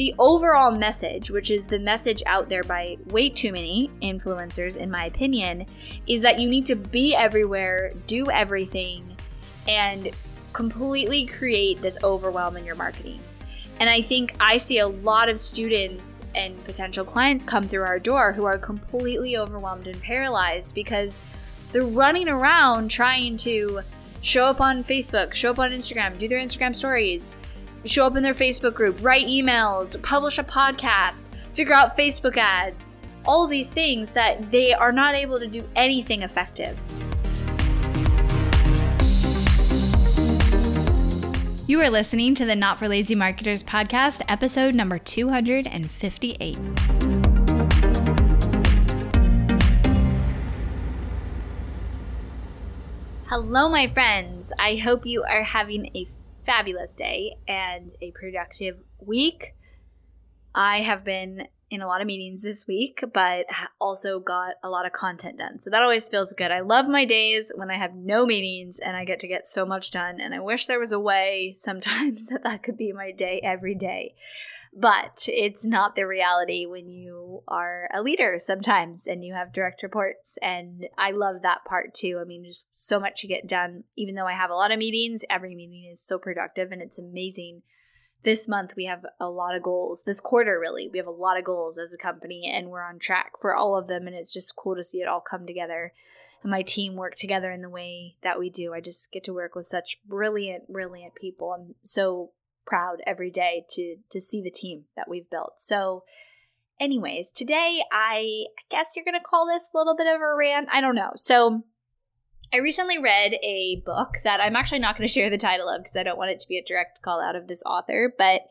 the overall message, which is the message out there by way too many influencers, in my opinion, is that you need to be everywhere, do everything, and completely create this overwhelm in your marketing. And I think I see a lot of students and potential clients come through our door who are completely overwhelmed and paralyzed because they're running around trying to show up on Facebook, show up on Instagram, do their Instagram stories, show up in their Facebook group, write emails, publish a podcast, figure out Facebook ads, all these things that they are not able to do anything effective. You are listening to the Not for Lazy Marketers podcast, episode number 258. Hello, my friends. I hope you are having a fabulous day and a productive week. I have been in a lot of meetings this week, but also got a lot of content done. So that always feels good. I love my days when I have no meetings and I get to get so much done. And I wish there was a way sometimes that that could be my day every day. But it's not the reality when you are a leader sometimes and you have direct reports. And I love that part too. I mean, just so much to get done. Even though I have a lot of meetings, every meeting is so productive and it's amazing this month we have a lot of goals. This quarter, really, we have a lot of goals as a company, and we're on track for all of them. And it's just cool to see it all come together and my team work together in the way that we do. I just get to work with such brilliant, brilliant people. I'm so proud every day to to see the team that we've built. So anyways, today I, I guess you're gonna call this a little bit of a rant. I don't know. So I recently read a book that I'm actually not going to share the title of because I don't want it to be a direct call out of this author, but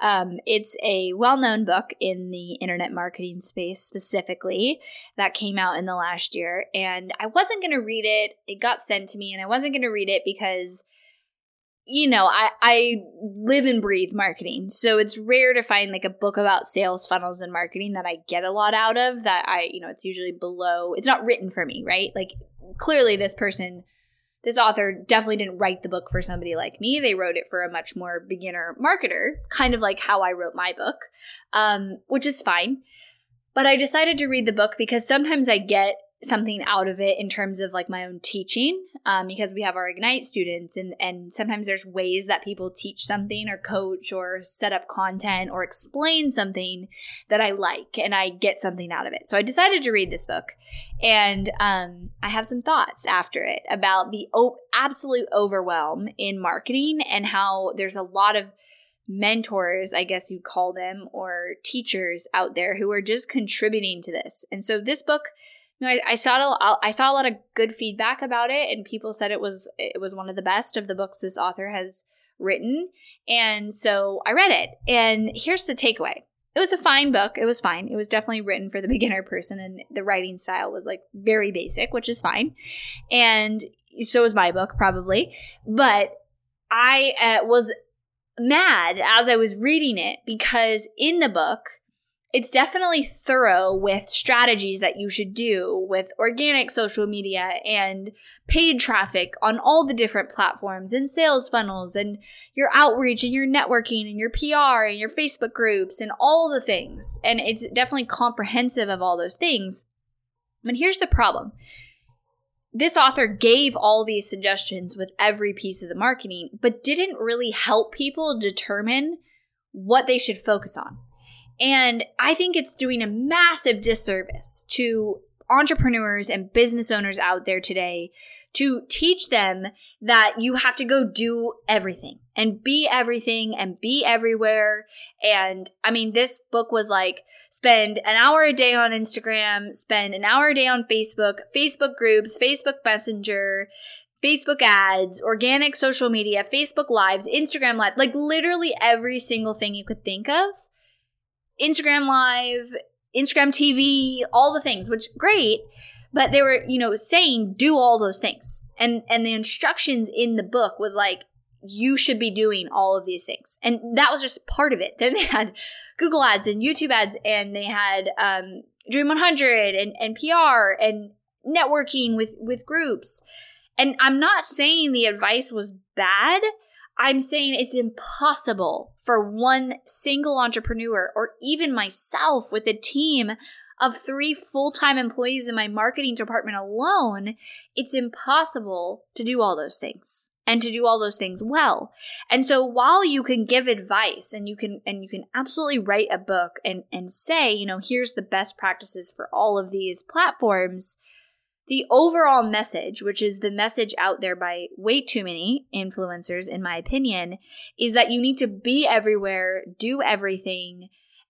um, it's a well known book in the internet marketing space specifically that came out in the last year. And I wasn't going to read it. It got sent to me, and I wasn't going to read it because you know, I, I live and breathe marketing. So it's rare to find like a book about sales funnels and marketing that I get a lot out of that I, you know, it's usually below, it's not written for me, right? Like clearly this person, this author definitely didn't write the book for somebody like me. They wrote it for a much more beginner marketer, kind of like how I wrote my book, um, which is fine. But I decided to read the book because sometimes I get something out of it in terms of like my own teaching um, because we have our ignite students and and sometimes there's ways that people teach something or coach or set up content or explain something that i like and i get something out of it so i decided to read this book and um, i have some thoughts after it about the o- absolute overwhelm in marketing and how there's a lot of mentors, I guess you'd call them, or teachers out there who are just contributing to this. And so this book I, I saw a, I saw a lot of good feedback about it, and people said it was it was one of the best of the books this author has written. And so I read it, and here's the takeaway. It was a fine book. It was fine. It was definitely written for the beginner person, and the writing style was like very basic, which is fine. And so was my book, probably. But I uh, was mad as I was reading it because in the book, it's definitely thorough with strategies that you should do with organic social media and paid traffic on all the different platforms and sales funnels and your outreach and your networking and your PR and your Facebook groups and all the things. And it's definitely comprehensive of all those things. But here's the problem. This author gave all these suggestions with every piece of the marketing, but didn't really help people determine what they should focus on. And I think it's doing a massive disservice to entrepreneurs and business owners out there today to teach them that you have to go do everything and be everything and be everywhere. And I mean, this book was like spend an hour a day on Instagram, spend an hour a day on Facebook, Facebook groups, Facebook Messenger, Facebook ads, organic social media, Facebook lives, Instagram live, like literally every single thing you could think of Instagram Live, Instagram TV, all the things, which great, but they were, you know, saying do all those things. And and the instructions in the book was like you should be doing all of these things. And that was just part of it. Then they had Google ads and YouTube ads and they had um, Dream 100 and, and PR and networking with, with groups. And I'm not saying the advice was bad. I'm saying it's impossible for one single entrepreneur or even myself with a team of three full time employees in my marketing department alone, it's impossible to do all those things and to do all those things well. And so while you can give advice and you can and you can absolutely write a book and and say, you know, here's the best practices for all of these platforms, the overall message, which is the message out there by way too many influencers in my opinion, is that you need to be everywhere, do everything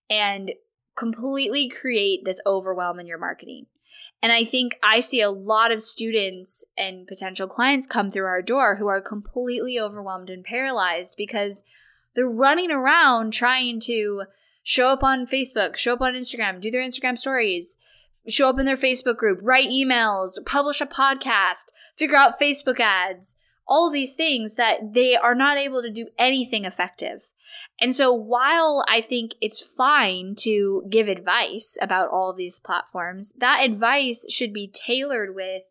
and completely create this overwhelm in your marketing. And I think I see a lot of students and potential clients come through our door who are completely overwhelmed and paralyzed because they're running around trying to show up on Facebook, show up on Instagram, do their Instagram stories, show up in their Facebook group, write emails, publish a podcast, figure out Facebook ads, all these things that they are not able to do anything effective. And so while I think it's fine to give advice about all these platforms, that advice should be tailored with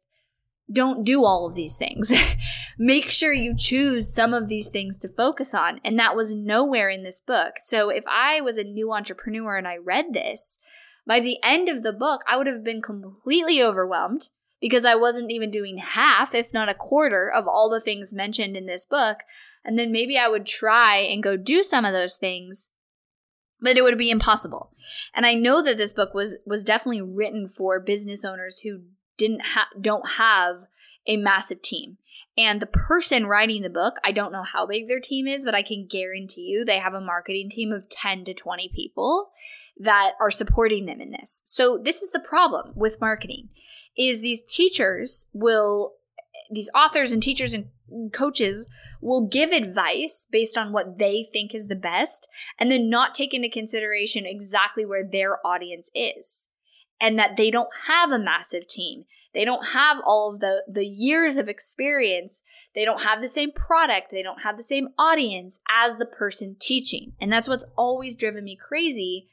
don't do all of these things. Make sure you choose some of these things to focus on. And that was nowhere in this book. So if I was a new entrepreneur and I read this, by the end of the book, I would have been completely overwhelmed because I wasn't even doing half, if not a quarter, of all the things mentioned in this book. And then maybe I would try and go do some of those things, but it would be impossible. And I know that this book was was definitely written for business owners who didn't have don't have a massive team. And the person writing the book, I don't know how big their team is, but I can guarantee you they have a marketing team of 10 to 20 people that are supporting them in this. So this is the problem with marketing is these teachers will these authors and teachers and coaches will give advice based on what they think is the best and then not take into consideration exactly where their audience is and that they don't have a massive team. They don't have all of the the years of experience. They don't have the same product. They don't have the same audience as the person teaching. And that's what's always driven me crazy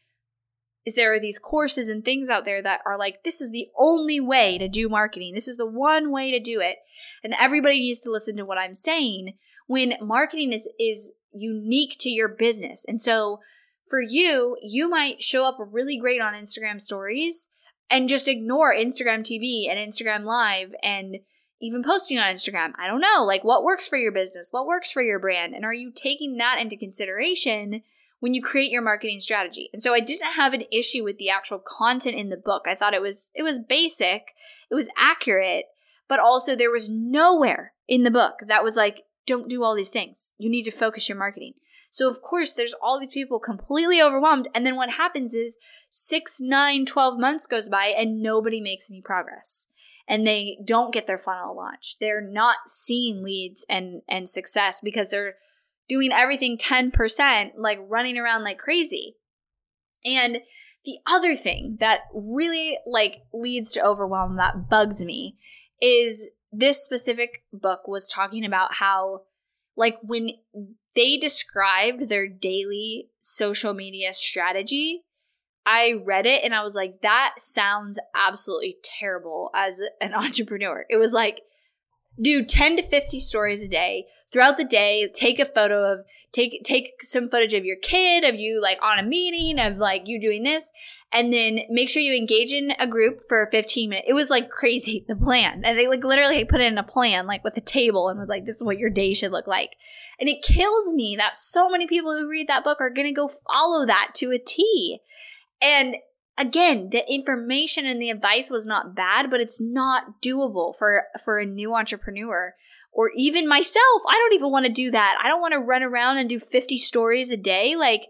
is there are these courses and things out there that are like this is the only way to do marketing. This is the one way to do it. And everybody needs to listen to what i'm saying when marketing is is unique to your business. And so for you you might show up really great on instagram stories and just ignore instagram tv and instagram live and even posting on instagram. I don't know like what works for your business? What works for your brand? And are you taking that into consideration when you create your marketing strategy. And so I didn't have an issue with the actual content in the book. I thought it was it was basic, it was accurate, but also there was nowhere in the book that was like don't do all these things. You need to focus your marketing. So of course there's all these people completely overwhelmed and then what happens is 6, 9, 12 months goes by and nobody makes any progress. And they don't get their funnel launched. They're not seeing leads and and success because they're doing everything 10%, like running around like crazy. And the other thing that really like leads to overwhelm that bugs me is this specific book was talking about how like when they described their daily social media strategy, I read it and I was like, that sounds absolutely terrible as an entrepreneur. It was like, do 10 to 50 stories a day, throughout the day take a photo of take take some footage of your kid of you like on a meeting of like you doing this and then make sure you engage in a group for 15 minutes. It was like crazy the plan. And they like literally put it in a plan like with a table and was like this is what your day should look like. And it kills me that so many people who read that book are gonna go follow that to a t. And again the information and the advice was not bad but it's not doable for for a new entrepreneur or even myself. I don't even want to do that. I don't want to run around and do 50 stories a day. Like,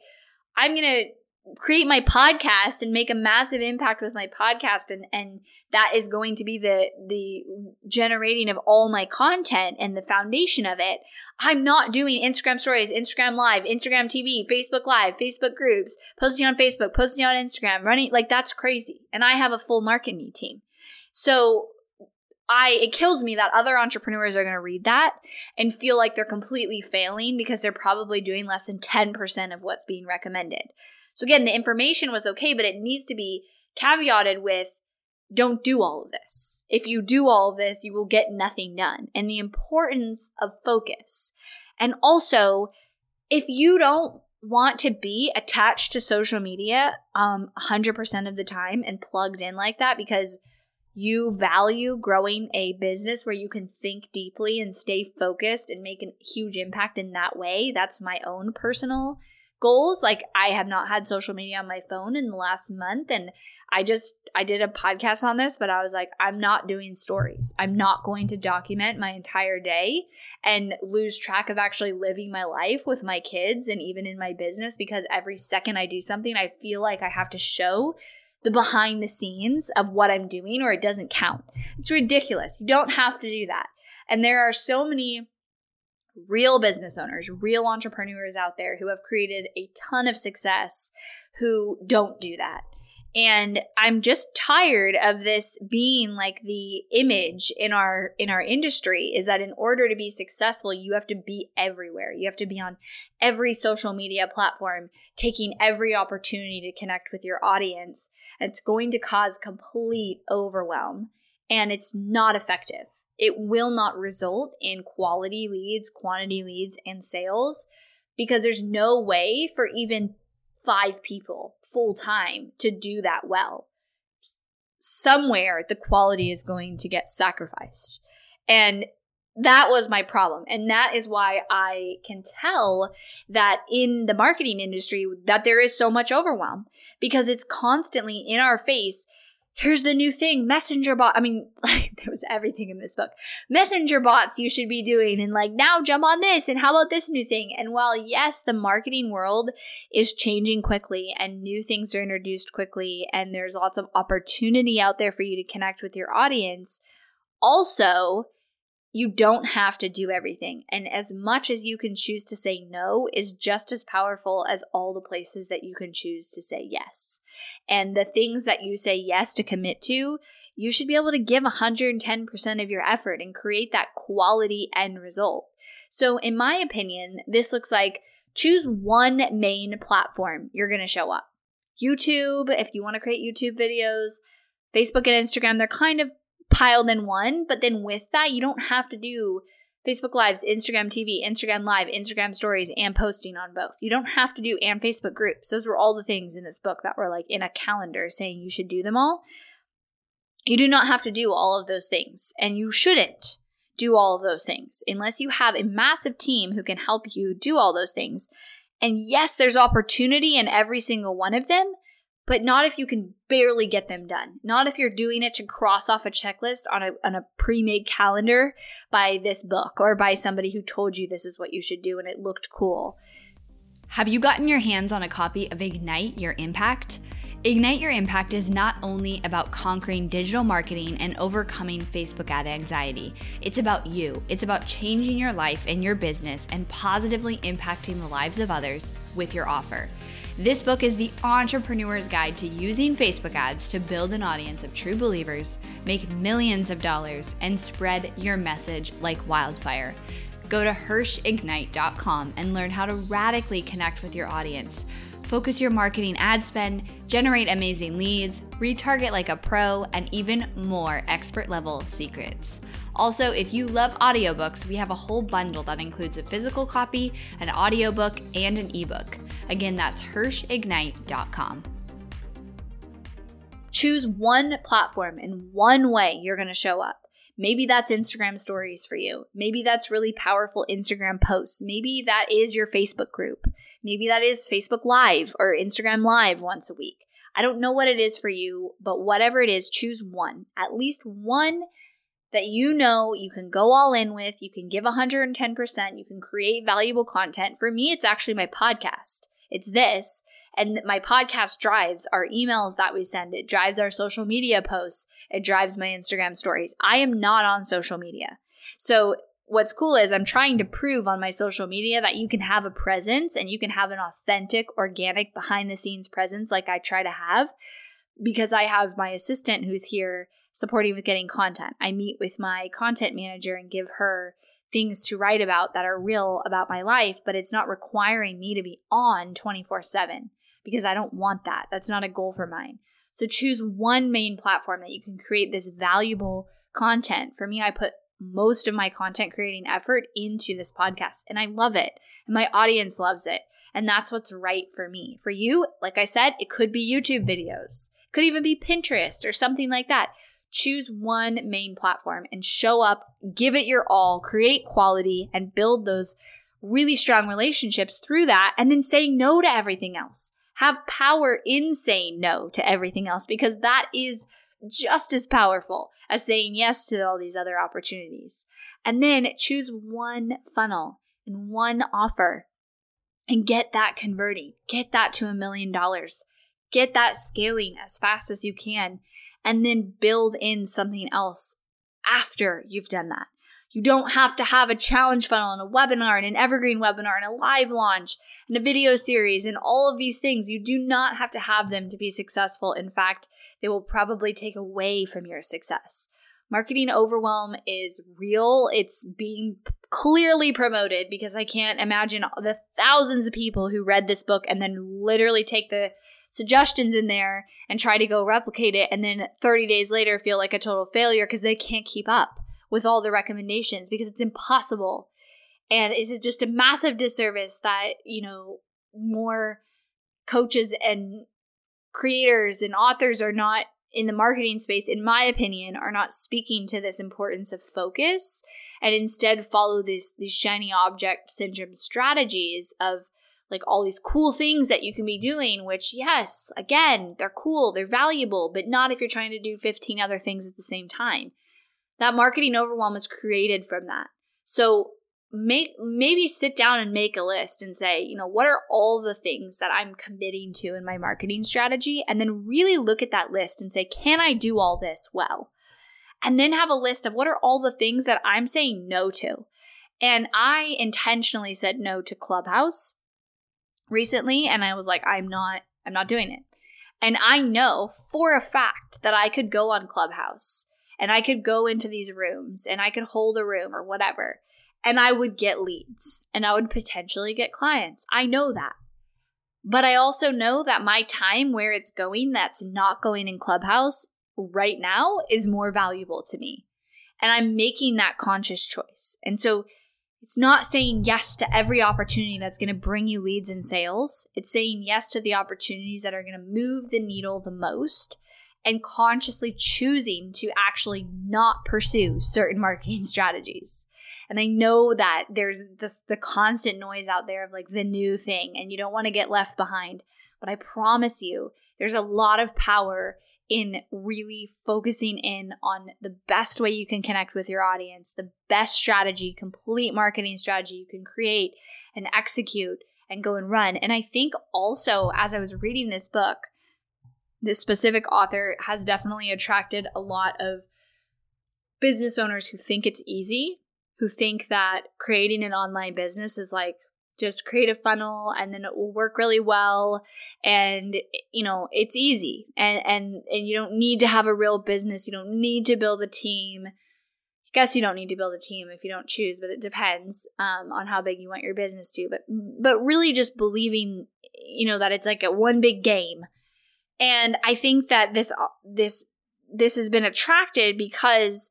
I'm going to create my podcast and make a massive impact with my podcast and and that is going to be the the generating of all my content and the foundation of it i'm not doing instagram stories instagram live instagram tv facebook live facebook groups posting on facebook posting on instagram running like that's crazy and i have a full marketing team so I it kills me that other entrepreneurs are going to read that and feel like they're completely failing because they're probably doing less than 10% of what's being recommended. So again, the information was okay, but it needs to be caveated with don't do all of this. If you do all of this, you will get nothing done. And the importance of focus. And also, if you don't want to be attached to social media um 100% of the time and plugged in like that because you value growing a business where you can think deeply and stay focused and make a huge impact in that way. That's my own personal goals. Like I have not had social media on my phone in the last month and I just I did a podcast on this, but I was like I'm not doing stories. I'm not going to document my entire day and lose track of actually living my life with my kids and even in my business because every second I do something I feel like I have to show the behind the scenes of what I'm doing or it doesn't count. It's ridiculous. You don't have to do that. And there are so many real business owners, real entrepreneurs out there who have created a ton of success who don't do that. And I'm just tired of this being like the image in our in our industry is that in order to be successful you have to be everywhere. You have to be on every social media platform, taking every opportunity to connect with your audience. It's going to cause complete overwhelm and it's not effective it will not result in quality leads, quantity leads, and sales because there's no way for even five people full time to do that well. Somewhere the quality is going to get sacrificed. And that was my problem. And that is why I can tell that in the marketing industry that there is so much overwhelm because it's constantly in our face here's the new thing messenger bot i mean like there was everything in this book. Messenger bots you should be doing and like now jump on this and how about this new thing? And while yes the marketing world is changing quickly and new things are introduced quickly and there's lots of opportunity out there for you to connect with your audience. Also you don't have to do everything. And as much as you can choose to say no is just as powerful as all the places that you can choose to say yes. And the things that you say yes to commit to, you should be able to give 110% of your effort and create that quality end result. So, in my opinion, this looks like choose one main platform you're going to show up. YouTube, if you want to create YouTube videos, Facebook and Instagram, they're kind of piled in one. But then with that, you don't have to do Facebook Lives, Instagram TV, Instagram Live, Instagram Stories, and posting on both. You don't have to do and Facebook groups. Those were all the things in this book that were like in a calendar saying you should do them all. You do not have to do all of those things, and you shouldn't do all of those things unless you have a massive team who can help you do all those things. And yes, there's opportunity in every single one of them, but not if you can barely get them done. Not if you're doing it to cross off a checklist on a, on a pre made calendar by this book or by somebody who told you this is what you should do and it looked cool. Have you gotten your hands on a copy of Ignite Your Impact? Ignite Your Impact is not only about conquering digital marketing and overcoming Facebook ad anxiety. It's about you. It's about changing your life and your business and positively impacting the lives of others with your offer. This book is the entrepreneur's guide to using Facebook ads to build an audience of true believers, make millions of dollars, and spread your message like wildfire. Go to HirschIgnite.com and learn how to radically connect with your audience. Focus your marketing ad spend, generate amazing leads, retarget like a pro, and even more expert level secrets. Also, if you love audiobooks, we have a whole bundle that includes a physical copy, an audiobook, and an ebook. Again, that's HirschIgnite.com. Choose one platform and one way you're going to show up. Maybe that's Instagram stories for you. Maybe that's really powerful Instagram posts. Maybe that is your Facebook group. Maybe that is Facebook Live or Instagram Live once a week. I don't know what it is for you, but whatever it is, choose one. At least one that you know you can go all in with, you can give 110%, you can create valuable content. For me, it's actually my podcast. It's this. And my podcast drives our emails that we send. It drives our social media posts. It drives my Instagram stories. I am not on social media. So what's cool is I'm trying to prove on my social media that you can have a presence and you can have an authentic, organic, behind the scenes presence like I try to have because I have my assistant who's here supporting with getting content. I meet with my content manager and give her things to write about that are real about my life, but it's not requiring me to be on 24 7 because I don't want that. That's not a goal for mine. So choose one main platform that you can create this valuable content. For me, I put most of my content creating effort into this podcast and I love it. And my audience loves it. And that's what's right for me. For you, like I said, it could be YouTube videos. It could even be Pinterest or something like that. Choose one main platform and show up, give it your all, create quality and build those really strong relationships through that and then say no to everything else. Have power in saying no to everything else because that is just as powerful as saying yes to all these other opportunities. And then choose one funnel and one offer and get that converting. Get that to a million dollars. Get that scaling as fast as you can and then build in something else after you've done that. You don't have to have a challenge funnel and a webinar and an evergreen webinar and a live launch and a video series and all of these things. You do not have to have them to be successful. In fact, they will probably take away from your success. Marketing overwhelm is real. It's being clearly promoted because I can't imagine the thousands of people who read this book and then literally take the suggestions in there and try to go replicate it and then 30 days later feel like a total failure because they can't keep up with all the recommendations because it's impossible. And it's just a massive disservice that, you know, more coaches and creators and authors are not in the marketing space, in my opinion, are not speaking to this importance of focus and instead follow these these shiny object syndrome strategies of like all these cool things that you can be doing, which yes, again, they're cool, they're valuable, but not if you're trying to do 15 other things at the same time. That marketing overwhelm is created from that. So make maybe sit down and make a list and say, you know, what are all the things that I'm committing to in my marketing strategy and then really look at that list and say, can I do all this well? And then have a list of what are all the things that I'm saying no to. And I intentionally said no to Clubhouse recently and I was like I'm not I'm not doing it. And I know for a fact that I could go on Clubhouse and I could go into these rooms and I could hold a room or whatever and I would get leads and I would potentially get clients. I know that. But I also know that my time where it's going that's not going in Clubhouse right now is more valuable to me. And I'm making that conscious choice. And so it's not saying yes to every opportunity that's going to bring you leads and sales. It's saying yes to the opportunities that are going to move the needle the most and consciously choosing to actually not pursue certain marketing strategies. And I know that there's this the constant noise out there of like the new thing and you don't want to get left behind. But I promise you, there's a lot of power in really focusing in on the best way you can connect with your audience, the best strategy, complete marketing strategy you can create and execute and go and run. And I think also as I was reading this book, this specific author has definitely attracted a lot of business owners who think it's easy, who think that creating an online business is like just create a funnel and then it will work really well. And you know it's easy. And and and you don't need to have a real business. You don't need to build a team. I guess you don't need to build a team if you don't choose, but it depends um, on how big you want your business to. But but really, just believing, you know, that it's like a one big game. And I think that this this this has been attracted because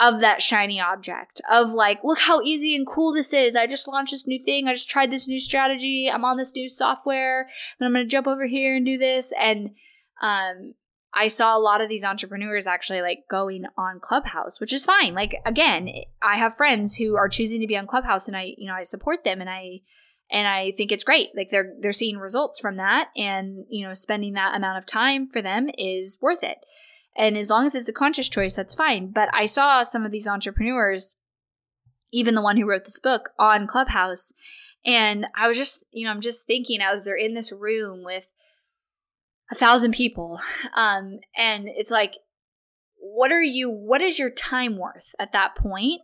of that shiny object of like look how easy and cool this is. I just launched this new thing. I just tried this new strategy. I'm on this new software. And i'm going to jump over here and do this. And um i saw a lot of these entrepreneurs actually like going on clubhouse which is fine. Like again i have friends who are choosing to be on clubhouse and i you know i support them and i and I think it's great. Like they're they're seeing results from that and you know spending that amount of time for them is worth it. And as long as it's a conscious choice that's fine. But I saw some of these entrepreneurs even the one who wrote this book on Clubhouse and I was just, you know, I'm just thinking as they're in this room with a thousand people um and it's like what are you what is your time worth at that point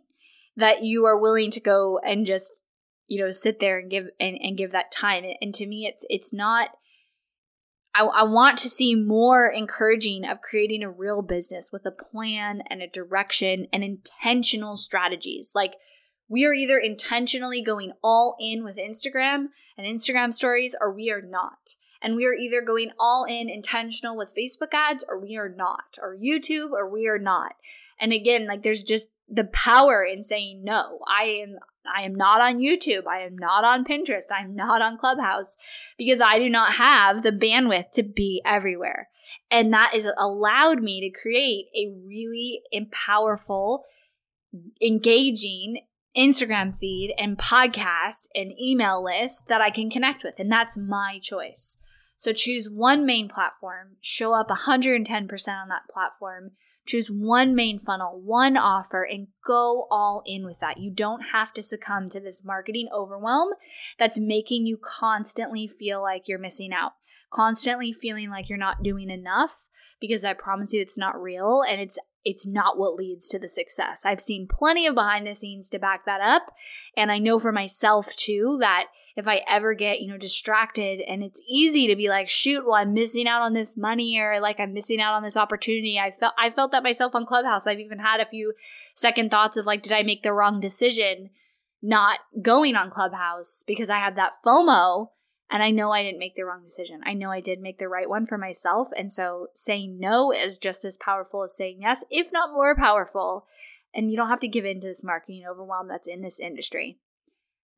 that you are willing to go and just you know sit there and give and, and give that time and to me it's it's not I, I want to see more encouraging of creating a real business with a plan and a direction and intentional strategies like we are either intentionally going all in with Instagram and Instagram stories or we are not. And we are either going all in intentional with Facebook ads or we are not, or YouTube or we are not. And again, like there's just the power in saying no. I am I am not on YouTube. I am not on Pinterest. I'm not on Clubhouse because I do not have the bandwidth to be everywhere. And that has allowed me to create a really powerful, engaging Instagram feed and podcast and email list that I can connect with. And that's my choice. So choose one main platform, show up 110% on that platform, choose one main funnel, one offer, and go all in with that. You don't have to succumb to this marketing overwhelm that's making you constantly feel like you're missing out, constantly feeling like you're not doing enough because I promise you it's not real and it's it's not what leads to the success. I've seen plenty of behind the scenes to back that up. And I know for myself too that if I ever get, you know, distracted and it's easy to be like, shoot, well, I'm missing out on this money or like I'm missing out on this opportunity. I felt I felt that myself on Clubhouse. I've even had a few second thoughts of like, did I make the wrong decision not going on Clubhouse because I have that FOMO and I know I didn't make the wrong decision. I know I did make the right one for myself. And so saying no is just as powerful as saying yes, if not more powerful. And you don't have to give in to this marketing overwhelm that's in this industry.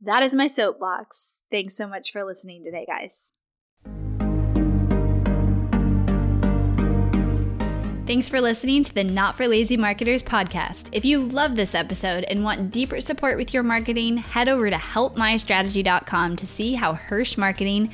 That is my soapbox. Thanks so much for listening today, guys. Thanks for listening to the Not for Lazy Marketers podcast. If you love this episode and want deeper support with your marketing, head over to helpmystrategy.com to see how Hirsch Marketing